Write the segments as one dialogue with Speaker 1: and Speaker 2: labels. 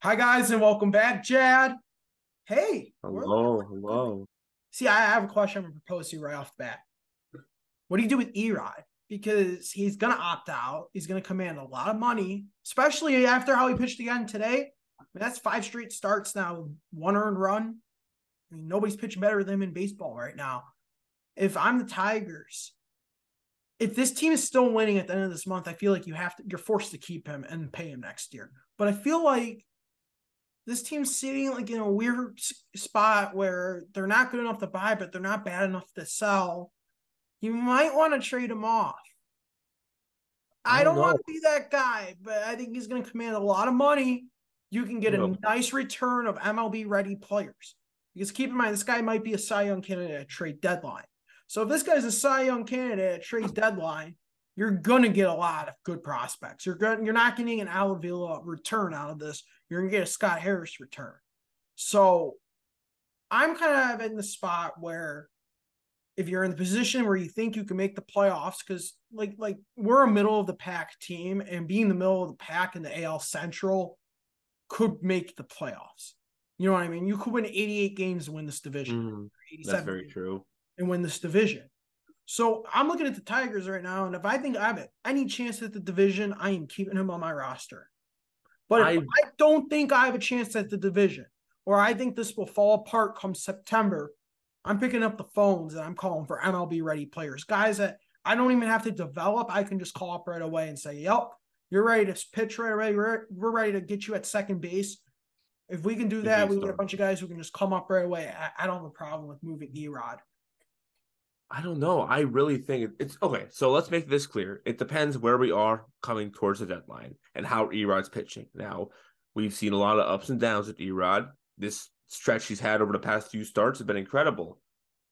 Speaker 1: Hi guys, and welcome back, Jad. Hey.
Speaker 2: Hello, hello.
Speaker 1: See, I have a question I'm gonna propose to you right off the bat. What do you do with Erod? Because he's gonna opt out. He's gonna command a lot of money, especially after how he pitched again today. I mean, that's five straight starts now, one earned run. I mean, nobody's pitching better than him in baseball right now. If I'm the Tigers, if this team is still winning at the end of this month, I feel like you have to you're forced to keep him and pay him next year. But I feel like this team's sitting like in a weird spot where they're not good enough to buy, but they're not bad enough to sell. You might want to trade him off. I don't, don't want to be that guy, but I think he's going to command a lot of money. You can get a nice return of MLB ready players. Because keep in mind, this guy might be a Cy Young candidate at trade deadline. So if this guy's a Cy Young candidate at trade deadline, you're gonna get a lot of good prospects. You're going you're not getting an Al Avila return out of this. You're gonna get a Scott Harris return. So I'm kind of in the spot where if you're in the position where you think you can make the playoffs, because like like we're a middle of the pack team, and being the middle of the pack in the AL Central could make the playoffs. You know what I mean? You could win 88 games and win this division.
Speaker 2: Mm, that's very true
Speaker 1: and win this division. So I'm looking at the Tigers right now, and if I think I have any chance at the division, I am keeping him on my roster. But I, I don't think I have a chance at the division, or I think this will fall apart come September, I'm picking up the phones and I'm calling for MLB ready players, guys that I don't even have to develop. I can just call up right away and say, "Yep, you're ready to pitch right away. We're, we're ready to get you at second base." If we can do that, we get a bunch of guys who can just come up right away. I, I don't have a problem with moving Erod.
Speaker 2: I don't know. I really think it's okay. So let's make this clear. It depends where we are coming towards the deadline and how Erod's pitching. Now, we've seen a lot of ups and downs with Erod. This stretch he's had over the past few starts has been incredible.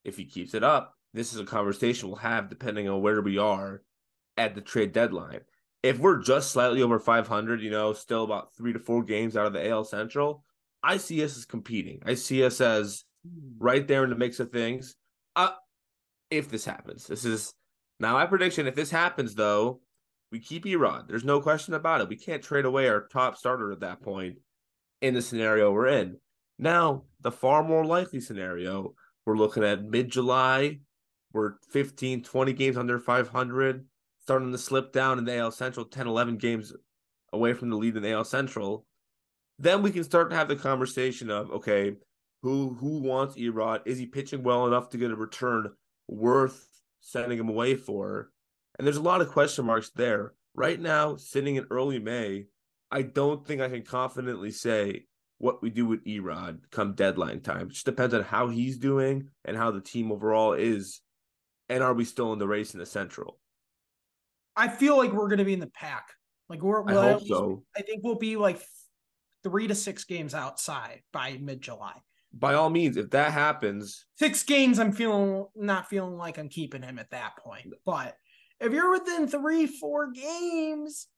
Speaker 2: If he keeps it up, this is a conversation we'll have depending on where we are at the trade deadline. If we're just slightly over 500, you know, still about three to four games out of the AL Central, I see us as competing. I see us as hmm. right there in the mix of things. Uh, if this happens. This is now my prediction. If this happens, though, we keep Erod. There's no question about it. We can't trade away our top starter at that point in the scenario we're in. Now, the far more likely scenario, we're looking at mid July. We're 15, 20 games under 500, starting to slip down in the AL Central, 10, 11 games away from the lead in the AL Central. Then we can start to have the conversation of okay, who who wants Erod? Is he pitching well enough to get a return worth sending him away for. And there's a lot of question marks there. Right now, sitting in early May, I don't think I can confidently say what we do with Erod come deadline time. It just depends on how he's doing and how the team overall is. And are we still in the race in the Central?
Speaker 1: I feel like we're going to be in the pack. Like we're,
Speaker 2: well, I hope so.
Speaker 1: I think we'll be like three to six games outside by mid July
Speaker 2: by all means, if that happens,
Speaker 1: six games, I'm feeling not feeling like I'm keeping him at that point. But if you're within three, four games,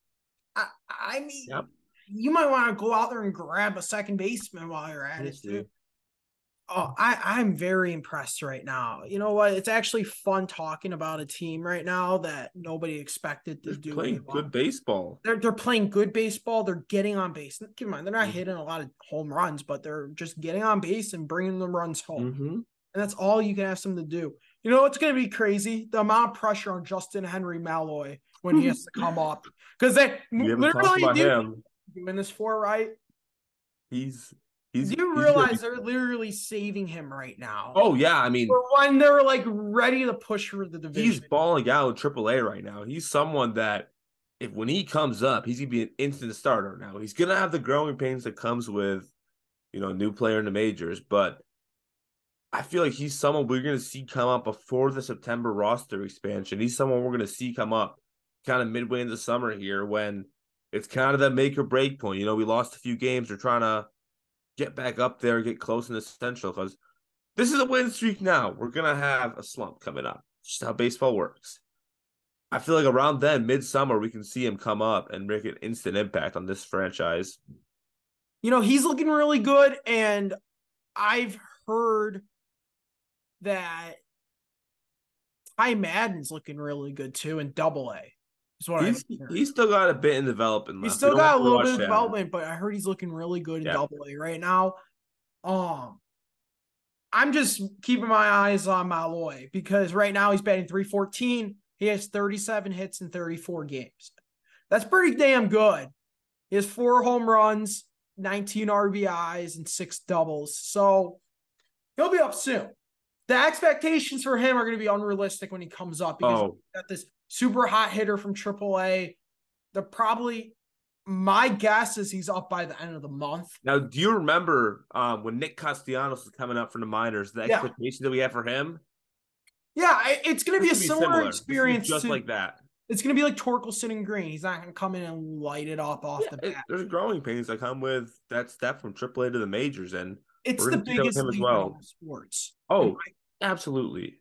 Speaker 1: I, I mean, yep. you might want to go out there and grab a second baseman while you're at it. Too. Oh, I, I'm very impressed right now. You know what? It's actually fun talking about a team right now that nobody expected to they're do.
Speaker 2: Playing good baseball.
Speaker 1: They're they're playing good baseball. They're getting on base. Keep in mind, they're not mm-hmm. hitting a lot of home runs, but they're just getting on base and bringing the runs home. Mm-hmm. And that's all you can ask them to do. You know what's going to be crazy? The amount of pressure on Justyn-Henry Malloy when he has to come up because they literally do, doing this for right.
Speaker 2: He's
Speaker 1: He's, Do you realize they're literally saving him right now?
Speaker 2: Oh yeah, I mean,
Speaker 1: when they're like ready to push for the division,
Speaker 2: he's balling out in AAA right now. He's someone that, if when he comes up, he's gonna be an instant starter. Now he's gonna have the growing pains that comes with, you know, a new player in the majors, but I feel like he's someone we're gonna see come up before the September roster expansion. He's someone we're gonna see come up kind of midway in the summer here when it's kind of that make or break point. You know, we lost a few games. We're trying to get back up there, get close in the central because this is a win streak now. We're gonna have a slump coming up. Just how baseball works. I feel like around then, midsummer, we can see him come up and make an instant impact on this franchise.
Speaker 1: You know, he's looking really good, and I've heard that Ty Madden's looking really good too in double A.
Speaker 2: He's, he's still got a bit in development.
Speaker 1: He's still got a little bit of development, but I heard he's looking really good in
Speaker 2: Yeah.
Speaker 1: double A right now. Um I'm just keeping my eyes on Malloy because right now he's batting 314. He has 37 hits in 34 games. That's pretty damn good. He has four home runs, 19 RBIs, and six doubles. So he'll be up soon. The expectations for him are going to be unrealistic when he comes up because
Speaker 2: Oh,
Speaker 1: got this super hot hitter from AAA. They're probably my guess is he's up by the end of the month.
Speaker 2: now do you remember um, when Nick Castellanos was coming up from the minors? The
Speaker 1: Yeah.
Speaker 2: expectation that we have for him.
Speaker 1: Yeah, it's going to be a similar,
Speaker 2: be
Speaker 1: experience.
Speaker 2: just
Speaker 1: to-
Speaker 2: like that.
Speaker 1: it's going to be like Torkelson and Green. He's not going to come in and light it up off
Speaker 2: Yeah,
Speaker 1: the
Speaker 2: it-
Speaker 1: bat.
Speaker 2: there's growing pains that come with that step from AAA to the majors, and
Speaker 1: It's the
Speaker 2: gonna see that with
Speaker 1: biggest
Speaker 2: as well.
Speaker 1: in sports.
Speaker 2: oh, absolutely.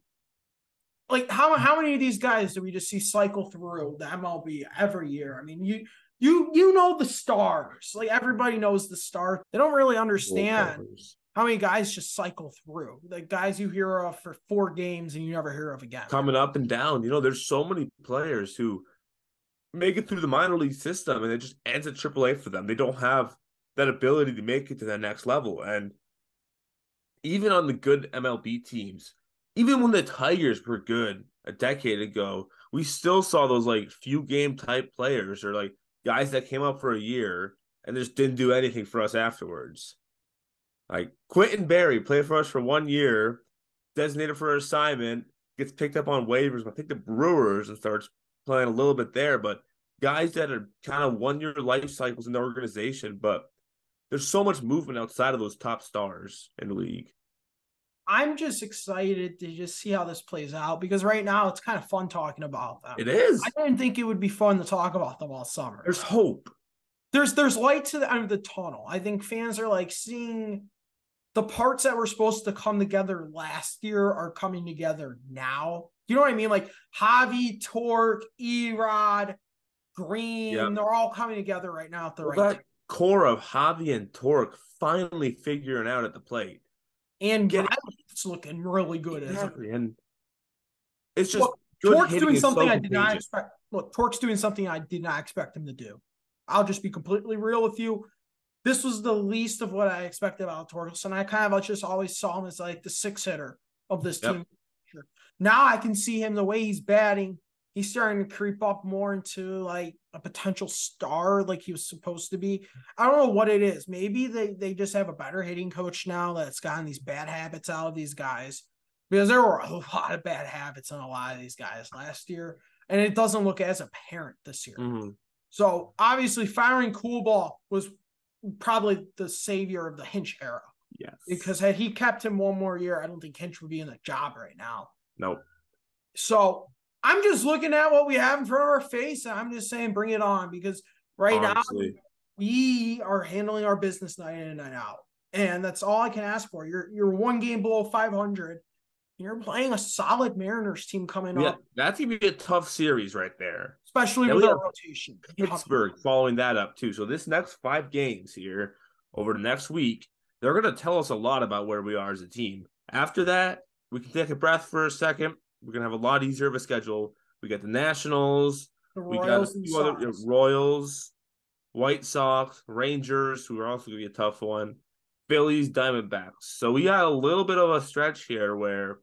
Speaker 1: Like how how many of these guys do we just see cycle through the MLB every year? I mean, you you you know the stars. Like everybody knows the stars. They don't really understand how many guys just cycle through. The guys you hear of for four games and you never hear of again.
Speaker 2: coming up and down. You know, there's so many players who make it through the minor league system and it just ends at AAA for them. They don't have that ability to make it to that next level. And even on the good MLB teams, even when the Tigers were good a decade ago, we still saw those like few game type players or like guys that came up for a year and just didn't do anything for us afterwards. Like Quintin Berry played for us for one year, designated for assignment, gets picked up on waivers. I think the Brewers and starts playing a little bit there, but guys that are kind of one year life cycles in the organization, but there's so much movement outside of those top stars in the league.
Speaker 1: I'm just excited to just see how this plays out because right now it's kind of fun talking about them.
Speaker 2: It is.
Speaker 1: I didn't think it would be fun to talk about them all summer.
Speaker 2: There's hope.
Speaker 1: there's there's light to the end of the tunnel. I think fans are like seeing the parts that were supposed to come together last year are coming together now. You know what I mean? Like Javi, Torque, Erod, Green,
Speaker 2: Yep.
Speaker 1: they're all coming together right now at the
Speaker 2: Well,
Speaker 1: right
Speaker 2: that core of Javi and Torque finally figuring out at the plate.
Speaker 1: And
Speaker 2: getting-
Speaker 1: looking really good as
Speaker 2: Exactly. And it's just
Speaker 1: Look, Torque's doing
Speaker 2: is so
Speaker 1: something I did not expect. Look, Torque's doing something I did not expect him to do. I'll just be completely real with you. This was the least of what I expected about Torkelson. I kind of just always saw him as like the six hitter of this
Speaker 2: Yep.
Speaker 1: team. Now I can see him the way he's batting. He's starting to creep up more into like a potential star, like he was supposed to be. I don't know what it is. Maybe they they just have a better hitting coach now that's gotten these bad habits out of these guys because there were a lot of bad habits in a lot of these guys last year, and it doesn't look as apparent this year.
Speaker 2: Mhm.
Speaker 1: So obviously, firing Coolbaugh was probably the savior of the Hinch era
Speaker 2: Yes.
Speaker 1: because had he kept him one more year, I don't think Hinch would be in the job right now.
Speaker 2: Nope.
Speaker 1: So I'm just looking at what we have in front of our face, and I'm just saying, bring it on because right
Speaker 2: Honestly.
Speaker 1: now we are handling our business night in and night out, and that's all I can ask for. You're you're one game below 500. You're playing a solid Mariners team coming
Speaker 2: Yeah,
Speaker 1: up,
Speaker 2: that's gonna be a tough series right there.
Speaker 1: especially
Speaker 2: Now
Speaker 1: with our rotation.
Speaker 2: Pittsburgh following that up too. So this next five games here over the next week, they're gonna tell us a lot about where we are as a team. After that, we can take a breath for a second. We're gonna have a lot easier of a schedule. We got the Nationals,
Speaker 1: The
Speaker 2: we got a
Speaker 1: Royals
Speaker 2: few other
Speaker 1: Sox.
Speaker 2: Royals, White Sox, Rangers, who are also gonna be a tough one, Phillies, Diamondbacks. So we got a little bit of a stretch here where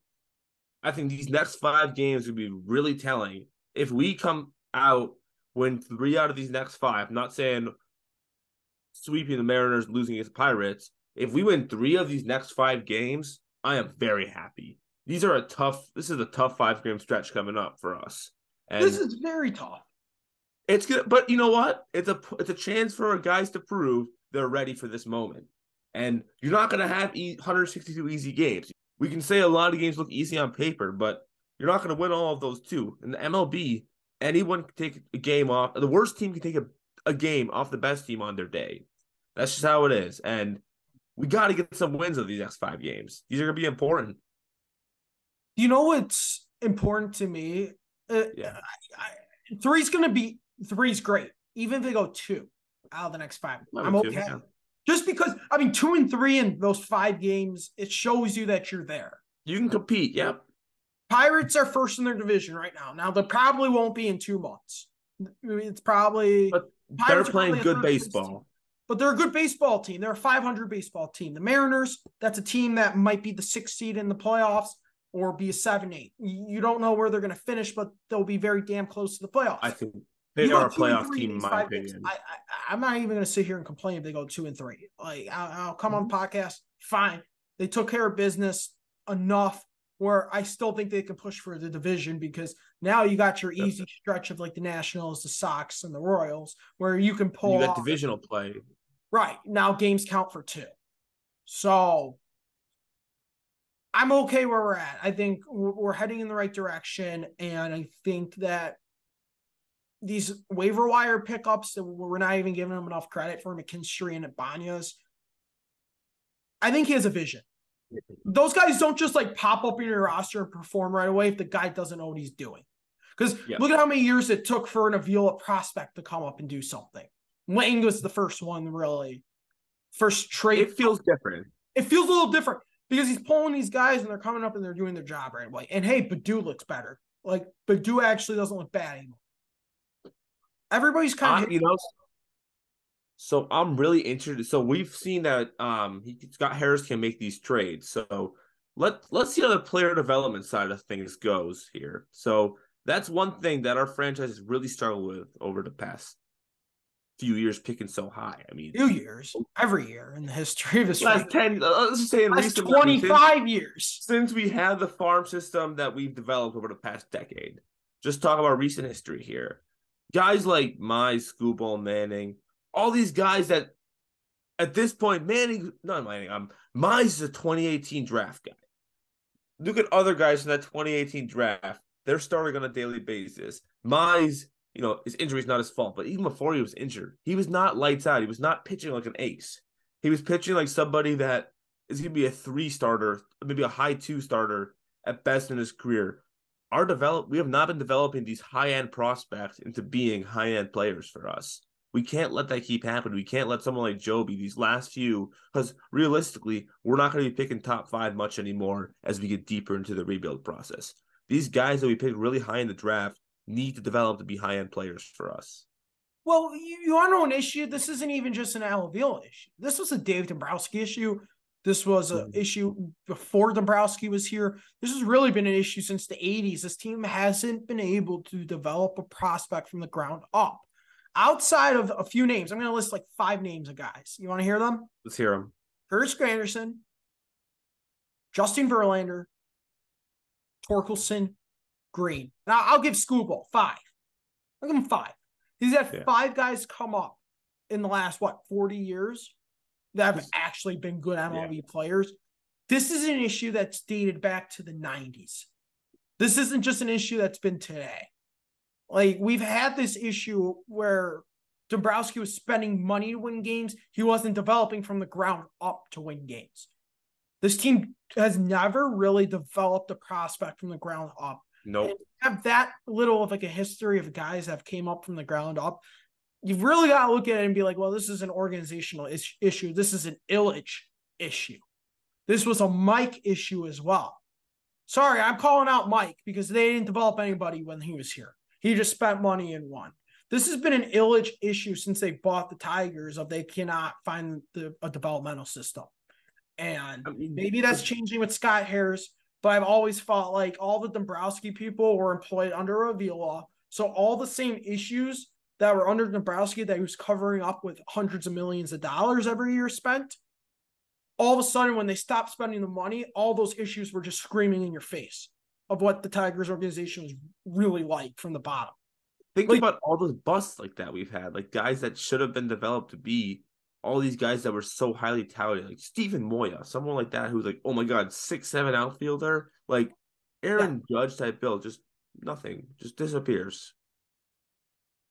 Speaker 2: I think these next five games would be really telling. If we come out win three out of these next five, not saying sweeping the Mariners, losing against the Pirates. If we win three of these next five games, I am very happy. These are a tough. This is a tough five game stretch coming up for us, and
Speaker 1: this is very tough.
Speaker 2: it's good. But you know what? It's a it's a chance for our guys to prove they're ready for this moment. And you're not going to have e- 162 easy games. We can say a lot of games look easy on paper, but you're not going to win all of those too. In the MLB, anyone can take a game off. The worst team can take a, a game off the best team on their day. That's just how it is. And we got to get some wins of these next five games. These are going to be important.
Speaker 1: You know what's important to me? Uh,
Speaker 2: Yeah.
Speaker 1: I, I, three's going to be three's great. Even if they go two out of the next five, I'm
Speaker 2: two,
Speaker 1: okay.
Speaker 2: yeah.
Speaker 1: Just because I mean, two and three in those five games, it shows you that you're there.
Speaker 2: You can compete. Yep.
Speaker 1: Pirates are first in their division right now. Now they probably won't be in two months. It's probably
Speaker 2: But they're playing good baseball.
Speaker 1: but they're a good baseball team. They're a 500 baseball team. The Mariners, that's a team that might be the sixth seed in the playoffs or be a seven eight. You don't know where they're going to finish, but they'll be very damn close to the playoffs.
Speaker 2: I think they
Speaker 1: You
Speaker 2: are a playoff
Speaker 1: three
Speaker 2: team,
Speaker 1: in
Speaker 2: my
Speaker 1: games.
Speaker 2: opinion.
Speaker 1: I, I, I'm not even going to sit here and complain if they go two and three. Like I'll, I'll come on
Speaker 2: Mm-hmm.
Speaker 1: podcast, fine. They took care of business enough where I still think they can push for the division because now you got your easy stretch of like the Nationals, the Sox, and the Royals where you can pull
Speaker 2: You got
Speaker 1: off-
Speaker 2: divisional play.
Speaker 1: Right. Now games count for two. So I'm okay where we're at. I think we're heading in the right direction. And I think that these waiver wire pickups that we're not even giving them enough credit for McKinstry and Ibanez. I think he has a vision. Those guys don't just like pop up in your roster and perform right away if the guy doesn't know what he's doing. Because
Speaker 2: Yeah.
Speaker 1: look at how many years it took for an Avila prospect to come up and do something. Wayne was the first one, really. First trade.
Speaker 2: It feels different.
Speaker 1: it feels a little different because he's pulling these guys and they're coming up and they're doing their job right away. And hey, Baddoo looks better. Like Baddoo actually doesn't look bad anymore. Everybody's kind of
Speaker 2: you know, so I'm really interested. So we've seen that um he Scott Harris can make these trades. So let let's see how the player development side of things goes here. So that's one thing that our franchise has really struggled with over the past few years, picking so high. I mean,
Speaker 1: few years, every year in the history of this
Speaker 2: last ten. uh, Let's just say in
Speaker 1: last
Speaker 2: since-
Speaker 1: 25 years.
Speaker 2: since we have the farm system that we've developed over the past decade. Just talk about recent history here. Guys like Mize, Skubal, Manning, all these guys that at this point, Manning, not Manning, um, Mize is a 2018 draft guy. Look at other guys in that 2018 draft. They're starting on a daily basis. Mize, you know, his injury is not his fault, but even before he was injured, he was not lights out. He was not pitching like an ace. He was pitching like somebody that is going to be a three starter, maybe a high two starter at best in his career. Our develop, we have not been developing these high end prospects into being high end players for us. We can't let that keep happening. We can't let someone like Joby these last few, because realistically, we're not going to be picking top five much anymore as we get deeper into the rebuild process. These guys that we picked really high in the draft need to develop to be high end players for us.
Speaker 1: Well, you, you want to know an issue? This isn't even just an Al Avila issue. This was a Dave Dombrowski issue. This was an
Speaker 2: Mhm.
Speaker 1: issue before Dombrowski was here. This has really been an issue since the 80s. This team hasn't been able to develop a prospect from the ground up. Outside of a few names, I'm going to list like five names of guys. You want to hear them?
Speaker 2: Let's hear them.
Speaker 1: Curtis Granderson, Justin Verlander, Torkelson, Green. Now I'll give Skubal five. I'll give him five. He's had
Speaker 2: Yeah.
Speaker 1: five guys come up in the last what 40 years that have actually been good MLB players. This is an issue that's dated back to the 90s. This isn't just an issue that's been today. Like we've had this issue where Dombrowski was spending money to win games. He wasn't developing from the ground up to win games. This team has never really developed a prospect from the ground up.
Speaker 2: Nope.
Speaker 1: Have that little of like a history of guys that have came up from the ground up. You've really got to look at it and be like, well, this is an organizational is- issue. This is an Ilitch issue. This was a Mike issue as well. Sorry, I'm calling out Mike because they didn't develop anybody when he was here. He just spent money and won. This has been an Ilitch issue since they bought the Tigers of they cannot find the, a developmental system. And maybe that's changing with Scott Harris, but I've always felt like all the Dombrowski people were employed under a Avila. So all the same issues that were under Dombrowski that he was covering up with hundreds of millions of dollars every year spent, all of a sudden when they stopped spending the money, all those issues were just screaming in your face of what the Tigers organization was really like from the bottom.
Speaker 2: Think
Speaker 1: Like-
Speaker 2: about all those busts like that we've had, like guys that should have been developed to be all these guys that were so highly touted, like Steven Moya, someone like that who's like, oh my god, six seven outfielder, like Aaron Judge type build, just nothing, just disappears.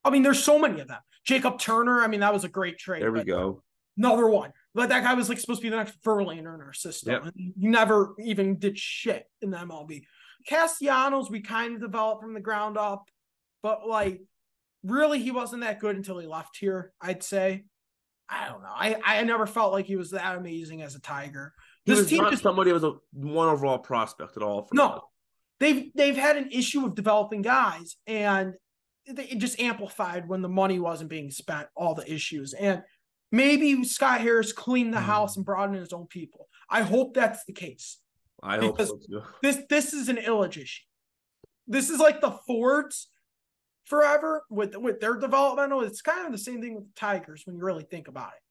Speaker 1: I mean, there's so many of them. Jacob Turner, I mean, that was a great trade.
Speaker 2: There we go.
Speaker 1: Another one. But that guy was like supposed to be the next Verlander in our system.
Speaker 2: Yep.
Speaker 1: And he never even did shit in the MLB. Castellanos, we kind of developed from the ground up, but like really he wasn't that good until he left here, I'd say. I don't know. I, I never felt like he was that amazing as a Tiger.
Speaker 2: He
Speaker 1: This team
Speaker 2: not
Speaker 1: just
Speaker 2: somebody who was a one overall prospect at all. For
Speaker 1: No.
Speaker 2: us.
Speaker 1: they've they've had an issue of developing guys and it just amplified when the money wasn't being spent, all the issues. And maybe Scott Harris cleaned the
Speaker 2: Mm.
Speaker 1: house and brought in his own people. I hope that's the case.
Speaker 2: I hope
Speaker 1: Because-
Speaker 2: so too.
Speaker 1: This this is an Ilitch issue. This is like the Fords forever with with their developmental. It's kind of the same thing with the Tigers when you really think about it.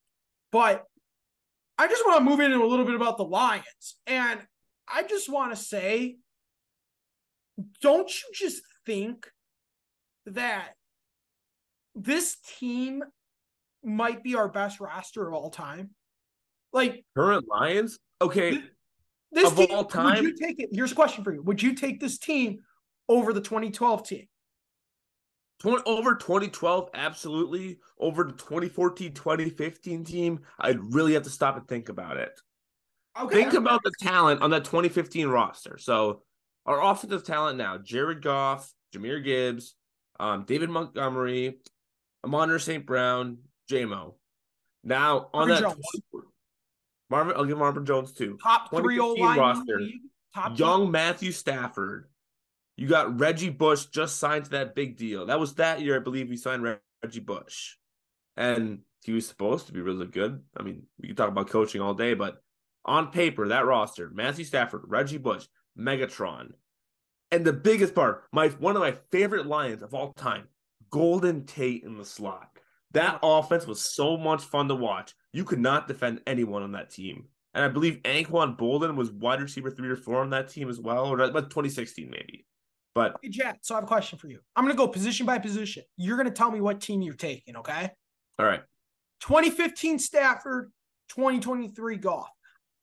Speaker 1: But I just want to move into a little bit about the Lions. And I just want to say, don't you just think that this team might be our best roster of all time? Like
Speaker 2: Current Lions? Okay.
Speaker 1: this
Speaker 2: Of
Speaker 1: team,
Speaker 2: all
Speaker 1: would you take it? Here's a question for you: Would you take this team over the 2012 team?
Speaker 2: 20, over 2012, absolutely. Over the 2014, 2015 team, I'd really have to stop and think about it.
Speaker 1: Okay,
Speaker 2: Think about the talent on that 2015 roster. So our offensive talent now: Jared Goff, Jahmyr Gibbs, um, David Montgomery, Amon St. Brown, Jamo. Now on
Speaker 1: Marvin
Speaker 2: that
Speaker 1: Jones.
Speaker 2: 20 Marvin, I'll give Marvin Jones too.
Speaker 1: top three O
Speaker 2: 2015
Speaker 1: line
Speaker 2: roster.
Speaker 1: Top
Speaker 2: Young Matthew Stafford. You got Reggie Bush just signed to that big deal. That was that year, I believe, we signed Reggie Bush, and he was supposed to be really good. I mean, we could talk about coaching all day, but on paper, that roster: Matthew Stafford, Reggie Bush, Megatron, and the biggest part, my one of my favorite Lions of all time, Golden Tate in the slot. That offense was so much fun to watch. You could not defend anyone on that team. And I believe Anquan Boldin was wide receiver three or four on that team as well, or but 2016 maybe. But
Speaker 1: Hey, Jack, so I have a question for you. I'm going to go position by position. You're going to tell me what team you're taking, okay?
Speaker 2: all right,
Speaker 1: 2015 Stafford, 2023 Goff.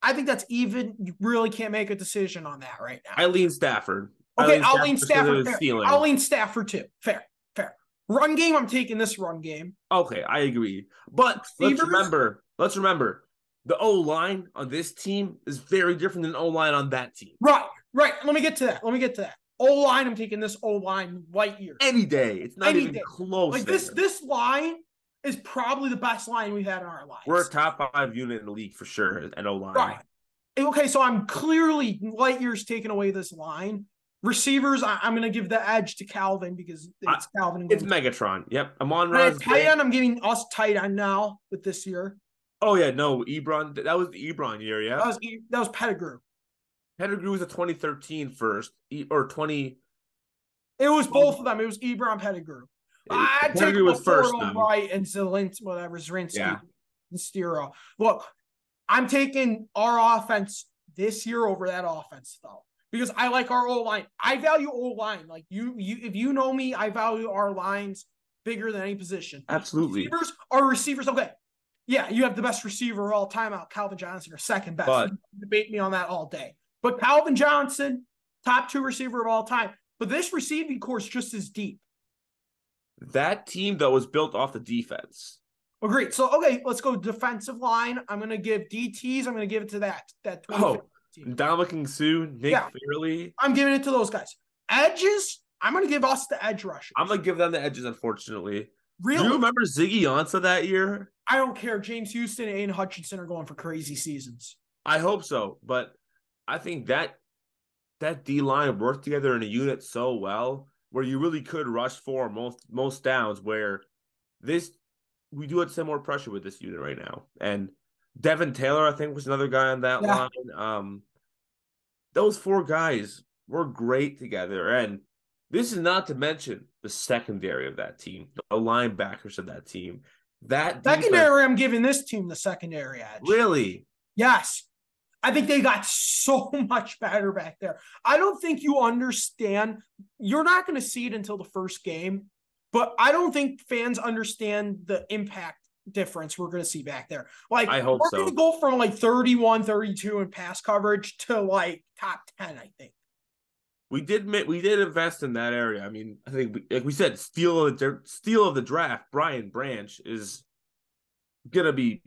Speaker 1: I think that's even. You really can't make a decision on that right now.
Speaker 2: I lean Stafford.
Speaker 1: Okay, I'll lean Stafford. Fair. I'll lean Stafford too. Fair, fair. Run game, I'm taking this run game.
Speaker 2: Okay, I agree. But let's remember, let's remember, the O line on this team is very different than O line on that team.
Speaker 1: Right, right. Let me get to that. Let me get to that. O line, I'm taking this O line light years.
Speaker 2: Any day, it's not
Speaker 1: Any
Speaker 2: even
Speaker 1: day.
Speaker 2: close.
Speaker 1: Like this,
Speaker 2: there.
Speaker 1: this line is probably the best line we've had in our lives.
Speaker 2: We're a top five unit in the league for sure, and O line.
Speaker 1: Right. Okay, so I'm clearly light years taking away this line. Receivers, I, am going to give the edge to Calvin because it's Calvin.
Speaker 2: It's. Megatron. Yep,
Speaker 1: I'm
Speaker 2: on.
Speaker 1: Tight end, I'm giving us tight end now with this year.
Speaker 2: Oh yeah, no, Ebron. That was the Ebron year. Yeah,
Speaker 1: That was that was Pettigrew.
Speaker 2: Pettigrew was a 2013 first, or 20.
Speaker 1: It was both of them. It was Ebron Pettigrew. I take
Speaker 2: Pettigrew was first
Speaker 1: right and Zelint, whatever, Zrinsky,
Speaker 2: Yeah.
Speaker 1: and Stiro. Look, I'm taking our offense this year over that offense though, because I like our O line. I value O line. Like you, you, if you know me, I value our lines bigger than any position.
Speaker 2: Absolutely.
Speaker 1: Receivers are receivers. Okay. Yeah, you have the best receiver of all time out, Calvin Johnson, or second best.
Speaker 2: But-
Speaker 1: debate me on that all day. But Calvin Johnson, top two receiver of all time. But this receiving core is just as deep.
Speaker 2: That team though was built off the defense.
Speaker 1: Agreed. So okay, let's go defensive line. I'm gonna give DTs. I'm gonna give it to that that 2015 team.
Speaker 2: Ndamukong Suh, Nick
Speaker 1: Yeah.
Speaker 2: Fairley.
Speaker 1: I'm giving it to those guys. Edges. I'm gonna give us the edge rushers.
Speaker 2: I'm gonna give them the edges, unfortunately.
Speaker 1: really.
Speaker 2: Do you remember Ziggy Ansah that year?
Speaker 1: I don't care. James Houston and Hutchinson are going for crazy seasons.
Speaker 2: I hope so, but I think that that D line worked together in a unit so well where you really could rush for most most downs. Where this we do have some more pressure with this unit right now, and Devin Taylor I think was another guy on that
Speaker 1: Yeah.
Speaker 2: line. Um, those four guys were great together, and this is not to mention the secondary of that team, the linebackers of that team. That defense-
Speaker 1: Secondary, I'm giving this team the secondary edge.
Speaker 2: really.
Speaker 1: Yes. I think they got so much better back there. I don't think you understand. You're not going to see it until the first game, but I don't think fans understand the impact difference we're going to see back there. Like,
Speaker 2: I hope
Speaker 1: we're
Speaker 2: so.
Speaker 1: going to go from like 31, 32 in pass coverage to like top 10, I think.
Speaker 2: We did we did invest in that area. I mean, I think we, like we said, steal of the steal of the draft. Brian Branch is gonna be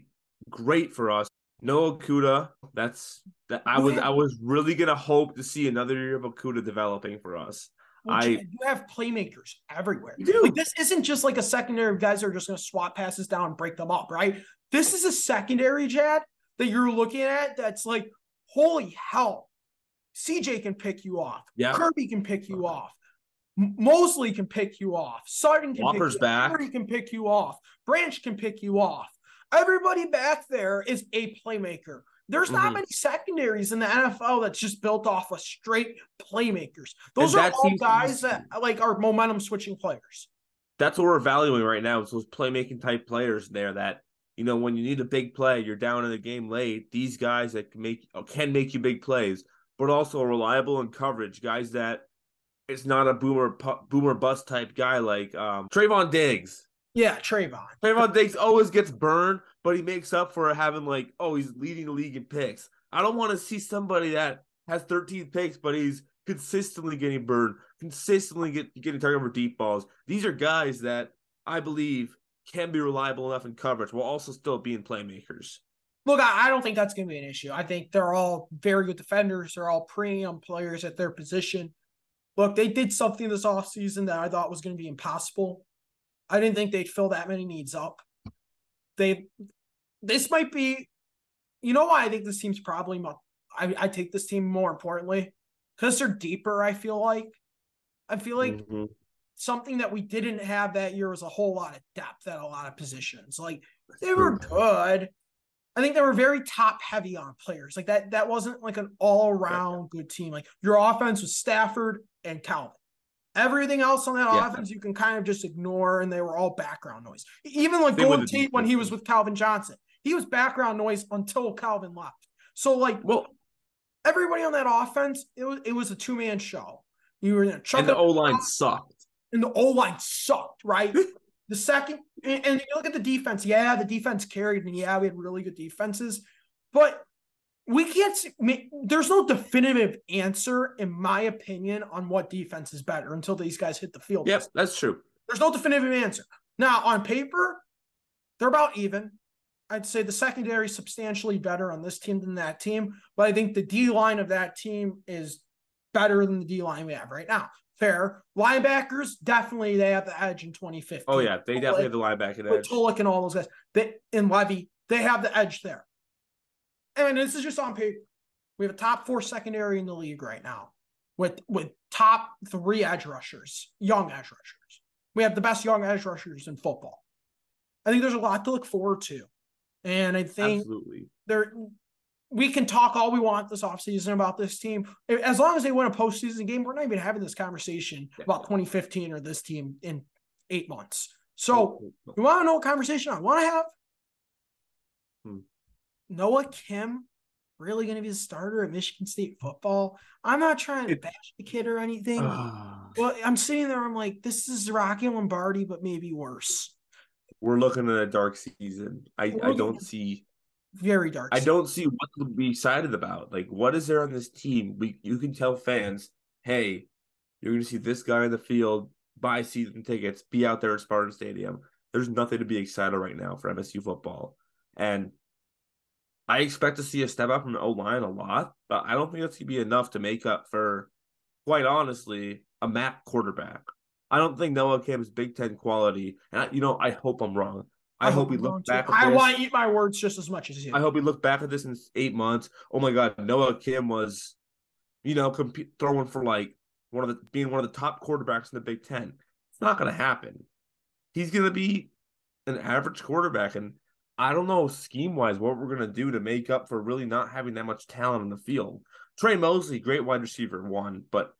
Speaker 2: great for us. No Okudah. That's that. I was I was really gonna hope to see another year of Okudah developing for us.
Speaker 1: Well,
Speaker 2: I-
Speaker 1: you have playmakers everywhere. Like this isn't just like a secondary of guys that are just going to swap passes down and break them up, right? This is a secondary, Jad, that you're looking at that's like, holy hell. CJ can pick you off.
Speaker 2: Yeah.
Speaker 1: Kerby can pick you off. Moseley can pick you off. Sutton can
Speaker 2: Whopper's
Speaker 1: pick
Speaker 2: back.
Speaker 1: you off. can pick you off. Branch can pick you off. Everybody back there is a playmaker. There's not
Speaker 2: Mhm.
Speaker 1: many secondaries in the NFL that's just built off of straight playmakers. Those
Speaker 2: And
Speaker 1: are all
Speaker 2: seems to be-
Speaker 1: guys that like are momentum switching players.
Speaker 2: That's what we're valuing right now. Is those playmaking type players there that you know when you need a big play, you're down in the game late. These guys that can make can make you big plays, but also reliable in coverage. Guys that it's not a boomer boomer bust type guy like um, Trevon Diggs.
Speaker 1: Yeah, Trevon.
Speaker 2: Trevon Diggs always gets burned, but he makes up for having like, oh, he's leading the league in picks. I don't want to see somebody that has 13 picks, but he's consistently getting burned, consistently get, getting targeted for deep balls. These are guys that I believe can be reliable enough in coverage while also still being playmakers.
Speaker 1: Look, I, I don't think that's going to be an issue. I think they're all very good defenders. They're all premium players at their position. Look, they did something this offseason that I thought was going to be impossible. I didn't think they'd fill that many needs up. They, this might be, you know why I think this team's probably, mo- I, I take this team more importantly because they're deeper. I feel like, I feel like
Speaker 2: Mhm.
Speaker 1: something that we didn't have that year was a whole lot of depth at a lot of positions. Like they were good. I think they were very top heavy on players. Like that that wasn't like an all around good team. Like your offense was Stafford and Calvin. Everything else on that
Speaker 2: Yeah.
Speaker 1: offense you can kind of just ignore, and they were all background noise. Even like
Speaker 2: with
Speaker 1: Golden Tate when he was with Calvin Johnson, he was background noise until Calvin left. So like
Speaker 2: Well,
Speaker 1: everybody on that offense, it was it was a two man show. You were in a
Speaker 2: and the O line sucked.
Speaker 1: and the O line sucked, right? the second, and, and you look at the defense. Yeah, the defense carried, and yeah, we had really good defenses, but we can't. See, there's no definitive answer, in my opinion, on what defense is better until these guys hit the field.
Speaker 2: Yep, that's true.
Speaker 1: There's no definitive answer. Now, on paper, they're about even. I'd say the secondary is substantially better on this team than that team, but I think the D line of that team is better than the D line we have right now. Fair. Linebackers, definitely they have the edge in 2015.
Speaker 2: Oh yeah, they definitely have the linebacker edge.
Speaker 1: Tulloch and all those guys. They and Levy, they have the edge there. And this is just on paper. We have a top four secondary in the league right now with with top three edge rushers, young edge rushers. We have the best young edge rushers in football. I think there's a lot to look forward to. And I think
Speaker 2: Absolutely.
Speaker 1: there we can talk all we want this offseason about this team. As long as they win a postseason game, we're not even having this conversation about 2015 or this team in eight months. So you want to know what conversation I want to have? Noah Kim really going to be the starter at Michigan State football? I'm not trying to bash the kid or anything.
Speaker 2: Ah.
Speaker 1: well, I'm sitting there. I'm like, this is Rocky Lombardi, but maybe worse.
Speaker 2: We're looking at a dark season. I, I don't see
Speaker 1: Very dark.
Speaker 2: I
Speaker 1: season.
Speaker 2: don't see what to be excited about. Like, what is there on this team? We you can tell fans, hey, you're gonna see this guy in the field, buy season tickets, be out there at Spartan Stadium. There's nothing to be excited right now for MSU football. And I expect to see a step up from the O line a lot, but I don't think that's gonna be enough to make up for, quite honestly, a MAC quarterback. I don't think Noah Kim's Big Ten quality, and I, you know, I hope I'm wrong. I, hope we look back. At
Speaker 1: I
Speaker 2: this-
Speaker 1: want to eat my words just as much as you.
Speaker 2: I hope we look back at this in eight months. Oh my God, Noah Kim was, you know, comp- throwing for like one of the being one of the top quarterbacks in the Big Ten. It's not going to happen. He's going to be an average quarterback, and I don't know scheme wise what we're going to do to make up for really not having that much talent in the field. Tre Mosley, great wide receiver, one, but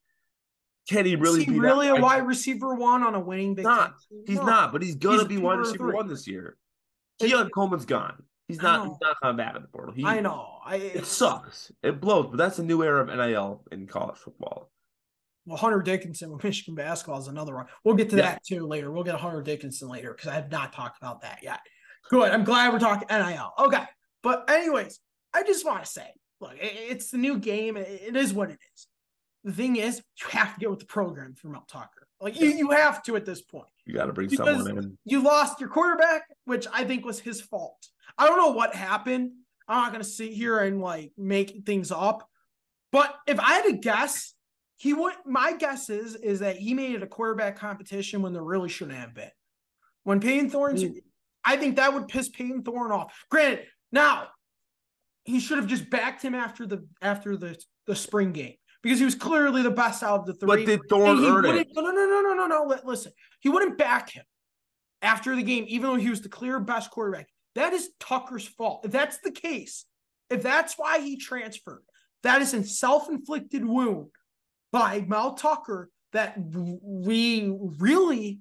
Speaker 2: can he really
Speaker 1: he
Speaker 2: be that
Speaker 1: really a
Speaker 2: wide-
Speaker 1: receiver one on a winning Big
Speaker 2: Not.
Speaker 1: Team?
Speaker 2: He's
Speaker 1: No.
Speaker 2: not, but he's gonna
Speaker 1: He's
Speaker 2: be wide receiver
Speaker 1: three.
Speaker 2: one this year. Keon Coleman's gone. He's not. He's not coming back in the portal. He,
Speaker 1: I know. I
Speaker 2: It sucks. It blows, but that's a new era of NIL in college football.
Speaker 1: Well, Hunter Dickinson with Michigan basketball is another one. We'll get to
Speaker 2: Yeah.
Speaker 1: that too later. We'll get Hunter Dickinson later because I have not talked about that yet. Good. I'm glad we're talking NIL. Okay. But anyways, I just want to say, look, it's the new game. It- is what it is. The thing is, you have to get with the program through Mel Tucker. Like you, you have to at this point.
Speaker 2: You got to bring
Speaker 1: Because-
Speaker 2: someone in.
Speaker 1: You lost your quarterback, which I think was his fault. I don't know what happened. I'm not going to sit here and like make things up. But if I had to guess, he would. My guess is is that he made it a quarterback competition when there really shouldn't have been. When Payton Thorne's,
Speaker 2: Mm.
Speaker 1: I think that would piss Payton Thorne off. Granted, now he should have just backed him after the after the the spring game because he was clearly the best out of the three.
Speaker 2: But did Thorne earn it?
Speaker 1: No, no, no, no, no, no, no. Listen, he wouldn't back him after the game, even though he was the clear best quarterback. That is Tucker's fault. If that's the case, if that's why he transferred, that is a self-inflicted wound by Mel Tucker that we really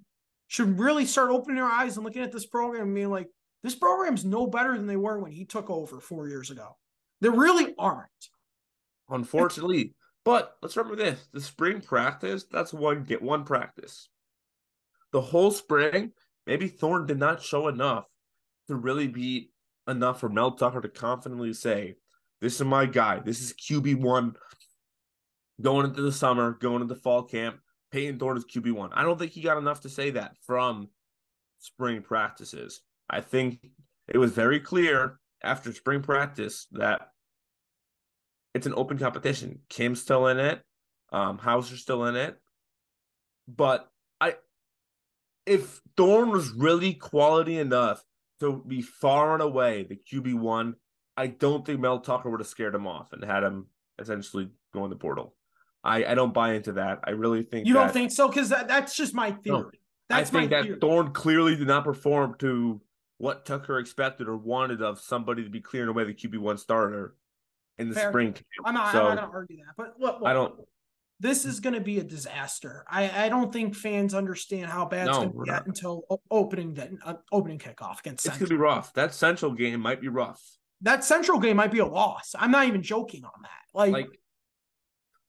Speaker 1: should really start opening their eyes and looking at this program and being like, this program's no better than they were when he took over four years ago. They really aren't.
Speaker 2: Unfortunately. But let's remember this the spring practice, that's one get one practice. The whole spring, maybe Thorne did not show enough to really be enough for Mel Tucker to confidently say, This is my guy. This is QB1 going into the summer, going into fall camp. Payton Thorne is QB1. I don't think he got enough to say that from spring practices. I think it was very clear after spring practice that it's an open competition. Kim's still in it. Um, Houser's still in it. But I if Thorne was really quality enough to be far and away the QB one, I don't think Mel Tucker would have scared him off and had him essentially go in the portal. I, I don't buy into that. I really think
Speaker 1: you
Speaker 2: that,
Speaker 1: don't think so because that, that's just my theory. No, that's
Speaker 2: I think that theory. Thorne clearly did not perform to what Tucker expected or wanted of somebody to be clearing away the QB one starter in the Fair. spring. Camp.
Speaker 1: I'm not, so, I'm not gonna argue that, but what,
Speaker 2: I don't.
Speaker 1: This is going to be a disaster. I, I don't think fans understand how bad no, it's going to get until opening uh, opening kickoff against.
Speaker 2: It's going to be rough. That Central game might be rough.
Speaker 1: That Central game might be a loss. I'm not even joking on that. Like, like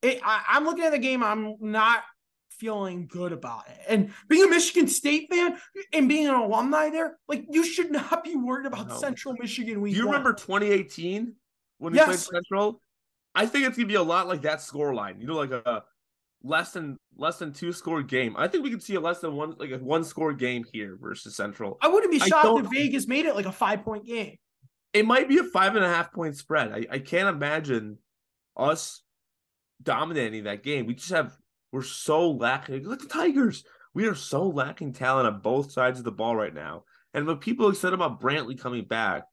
Speaker 1: it, I, I'm looking at the game. I'm not feeling good about it. And being a Michigan State fan and being an alumni there, like you should not be worried about no. Central Michigan week.
Speaker 2: Do you
Speaker 1: one.
Speaker 2: remember 2018 when we yes. played Central? I think it's gonna be a lot like that score line. You know, like a less than less than two score game. I think we could see a less than one like a one score game here versus Central.
Speaker 1: I wouldn't be shocked if Vegas made it like a five point game.
Speaker 2: It might be a five and a half point spread. I, I can't imagine us dominating that game. We just have we're so lacking. Look at the Tigers. We are so lacking talent on both sides of the ball right now. And when people said about Brantley coming back,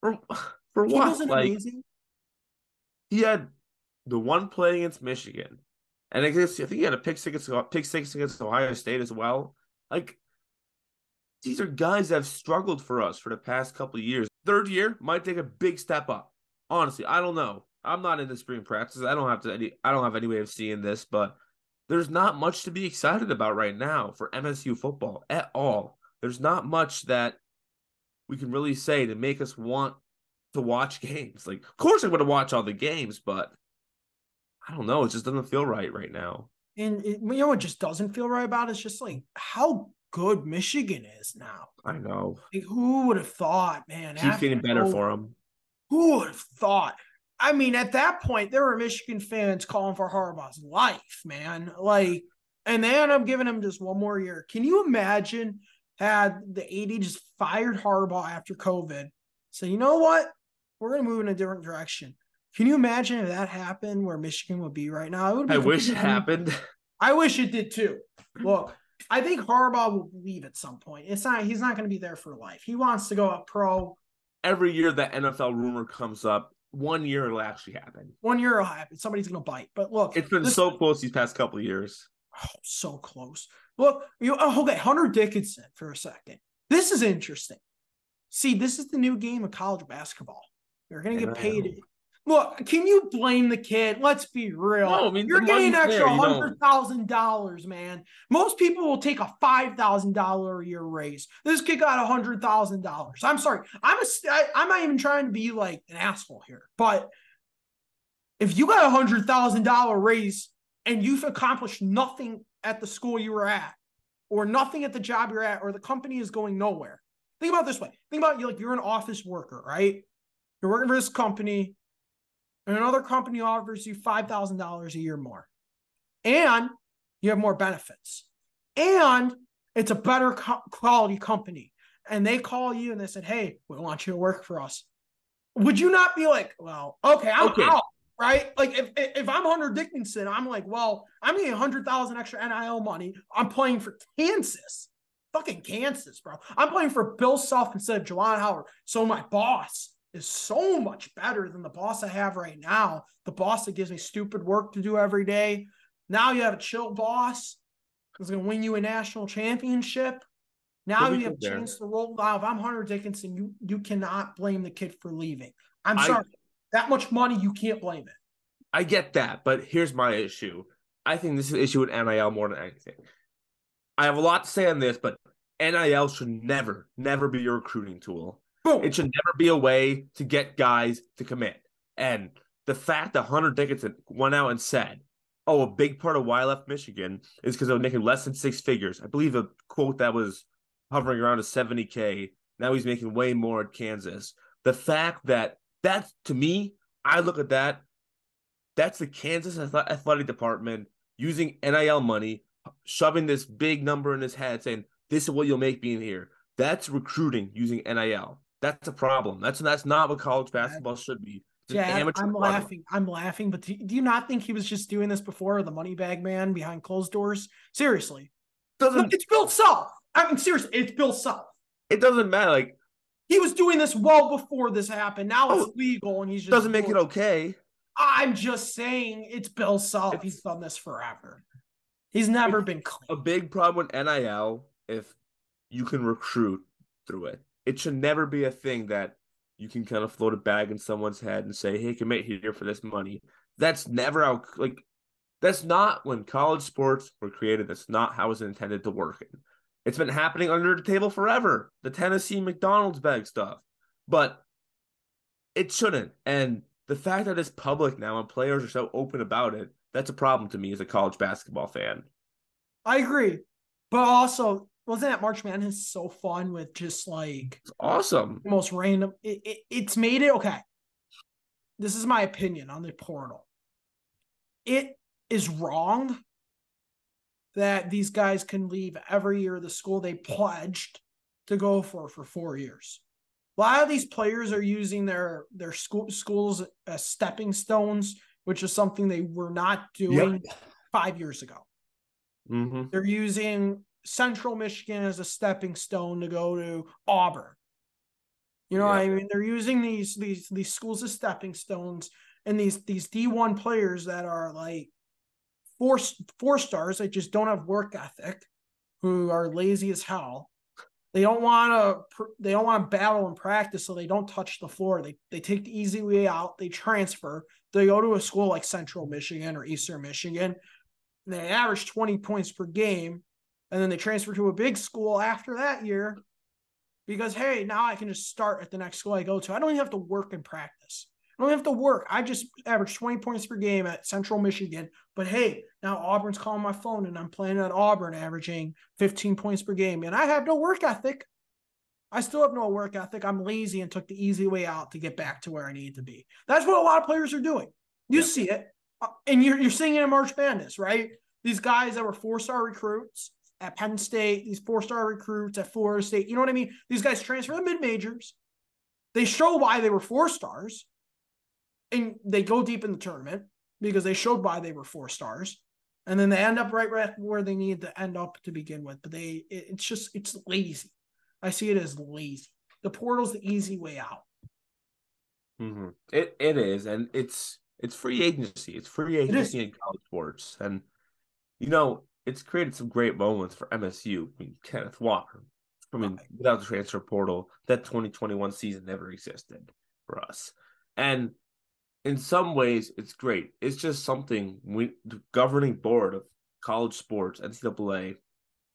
Speaker 2: for for what? He wasn't like, amazing. He had the one play against Michigan, and I guess I think he had a pick six against pick six against Ohio State as well. Like these are guys that have struggled for us for the past couple of years. Third year might take a big step up. Honestly, I don't know. I'm not in the spring practice. I don't have to. Any, I don't have any way of seeing this, but there's not much to be excited about right now for MSU football at all. There's not much that we can really say to make us want to watch games. Like, of course, I'm going to watch all the games, but I don't know. It just doesn't feel right right now.
Speaker 1: And it, you know what just doesn't feel right about it? It's just like how good Michigan is now.
Speaker 2: I know.
Speaker 1: Like, who would have thought, man?
Speaker 2: Keep getting better for them.
Speaker 1: Who would have thought? I mean, at that point, there were Michigan fans calling for Harbaugh's life, man. Like, and they end up giving him just one more year. Can you imagine had the AD just fired Harbaugh after COVID? So, you know what? We're going to move in a different direction. Can you imagine if that happened where Michigan would be right now?
Speaker 2: It would I wish it happened.
Speaker 1: I wish it did too. Look, I think Harbaugh will leave at some point. It's not, he's not going to be there for life. He wants to go up pro.
Speaker 2: Every year that NFL rumor comes up, one year it'll actually happen.
Speaker 1: One year it'll happen. Somebody's gonna bite. But look,
Speaker 2: it's been this, so close these past couple of years.
Speaker 1: Oh, so close. Look, you oh, okay, Hunter Dickinson for a second. This is interesting. See, this is the new game of college basketball. You're gonna get paid Look, can you blame the kid? Let's be real. No, I mean, You're getting an extra hundred thousand dollars, man. Most people will take a five thousand dollar a year raise. This kid got a hundred thousand dollars. I'm sorry. I'm a. I, I'm not even trying to be like an asshole here, but if you got a hundred thousand dollar raise and you've accomplished nothing at the school you were at, or nothing at the job you're at, or the company is going nowhere. Think about this way. Think about you like you're an office worker, right? You're working for this company and another company offers you $5,000 a year more. And you have more benefits. And it's a better co- quality company. And they call you and they said, Hey, we want you to work for us. Would you not be like, Well, okay, I'm okay. out, right? Like if, if I'm Hunter Dickinson, I'm like, Well, I'm getting 100000 extra NIL money. I'm playing for Kansas. Fucking Kansas, bro. I'm playing for Bill Self instead of Juwan Howard. So my boss is so much better than the boss I have right now. The boss that gives me stupid work to do every day. Now you have a chill boss who's going to win you a national championship. Now you have a chance to roll out. If I'm Hunter Dickinson, you you cannot blame the kid for leaving. I'm sorry. I, that much money, you can't blame it.
Speaker 2: I get that, but here's my issue. I think this is an issue with NIL more than anything. I have a lot to say on this, but NIL should never, never be your recruiting tool. Boom. It should never be a way to get guys to commit. And the fact that Hunter Dickinson went out and said, oh, a big part of why I left Michigan is because I was making less than six figures. I believe a quote that was hovering around a 70K. Now he's making way more at Kansas. The fact that that's to me, I look at that. That's the Kansas athletic department using NIL money, shoving this big number in his head, saying, This is what you'll make being here. That's recruiting using NIL. That's a problem. That's that's not what college basketball should be.
Speaker 1: Yeah, I'm laughing. I'm laughing, but do, you not think he was just doing this before the money bag man behind closed doors? Seriously, doesn't Look, it's Bill Self. I mean, seriously, it's Bill Self.
Speaker 2: It doesn't matter. Like
Speaker 1: he was doing this well before this happened. Now it's oh, legal, and he's just
Speaker 2: doesn't make it okay.
Speaker 1: I'm just saying it's Bill Self. It's, he's done this forever. He's never been clean.
Speaker 2: A big problem with NIL if you can recruit through it. It should never be a thing that you can kind of float a bag in someone's head and say, "Hey, commit here for this money." That's never how like that's not when college sports were created. That's not how it's intended to work. It's been happening under the table forever. The Tennessee McDonald's bag stuff, but it shouldn't. And the fact that it's public now and players are so open about it, that's a problem to me as a college basketball fan.
Speaker 1: I agree. But also, wasn't that March Madness so fun with just like
Speaker 2: it's awesome,
Speaker 1: most random? It, it, it's made it okay. This is my opinion on the portal. It is wrong that these guys can leave every year the school they pledged to go for for four years. A lot of these players are using their their school schools as stepping stones, which is something they were not doing yep. five years ago. Mm-hmm. They're using Central Michigan as a stepping stone to go to Auburn. You know, I mean, they're using these these these schools as stepping stones, and these these D one players that are like four four stars that just don't have work ethic, who are lazy as hell, they don't want to they don't want to battle and practice so they don't touch the floor. They they take the easy way out. They transfer. They go to a school like central michigan or eastern michigan. They average 20 points per game and then they transfer to a big school after that year because hey now i can just start at the next school i go to i don't even have to work and practice I don't have to work. I just average 20 points per game at Central Michigan. But hey, now Auburn's calling my phone and I'm playing at Auburn averaging 15 points per game. And I have no work ethic. I still have no work ethic. I'm lazy and took the easy way out to get back to where I need to be. That's what a lot of players are doing. You yeah. see it. Uh, and you're, you're seeing it in March Madness, right? These guys that were four star recruits at Penn State, these four star recruits at Florida State, you know what I mean? These guys transfer to mid majors. They show why they were four stars and they go deep in the tournament because they showed why they were four stars and then they end up right, right where they need to end up to begin with but they it, it's just it's lazy i see it as lazy the portal's the easy way out
Speaker 2: mm-hmm. it, it is and it's it's free agency it's free agency in college sports and you know it's created some great moments for msu i mean kenneth walker i mean without the transfer portal that 2021 season never existed for us and in some ways it's great. It's just something we the governing board of college sports, NCAA,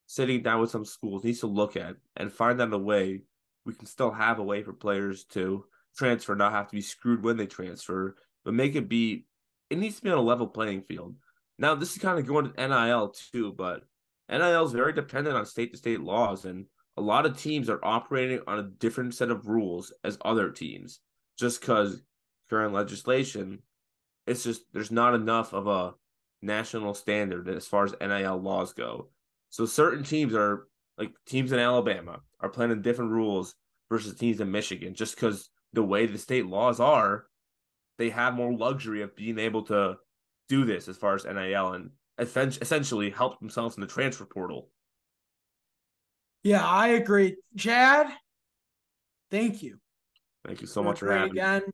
Speaker 2: sitting down with some schools needs to look at and find out a way we can still have a way for players to transfer, not have to be screwed when they transfer, but make it be it needs to be on a level playing field. Now this is kind of going to NIL too, but NIL is very dependent on state to state laws and a lot of teams are operating on a different set of rules as other teams just because current legislation, it's just there's not enough of a national standard as far as NIL laws go. So certain teams are like teams in Alabama are playing different rules versus teams in Michigan just because the way the state laws are, they have more luxury of being able to do this as far as NIL and essentially help themselves in the transfer portal.
Speaker 1: Yeah, I agree. Jad, thank you
Speaker 2: Thank you so much for having me
Speaker 1: again. Me.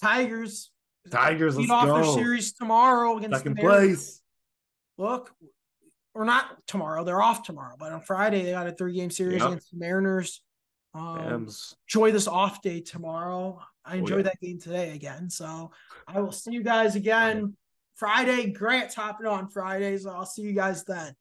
Speaker 1: Tigers.
Speaker 2: Tigers, let's
Speaker 1: off
Speaker 2: go.
Speaker 1: their series tomorrow against
Speaker 2: second
Speaker 1: the
Speaker 2: place.
Speaker 1: Look, or not tomorrow. They're off tomorrow, but on Friday they got a three game series yep. against the Mariners. Um, enjoy this off day tomorrow. I enjoyed oh, yeah. that game today again. So I will see you guys again Friday. Grant's hopping on Friday, so I'll see you guys then.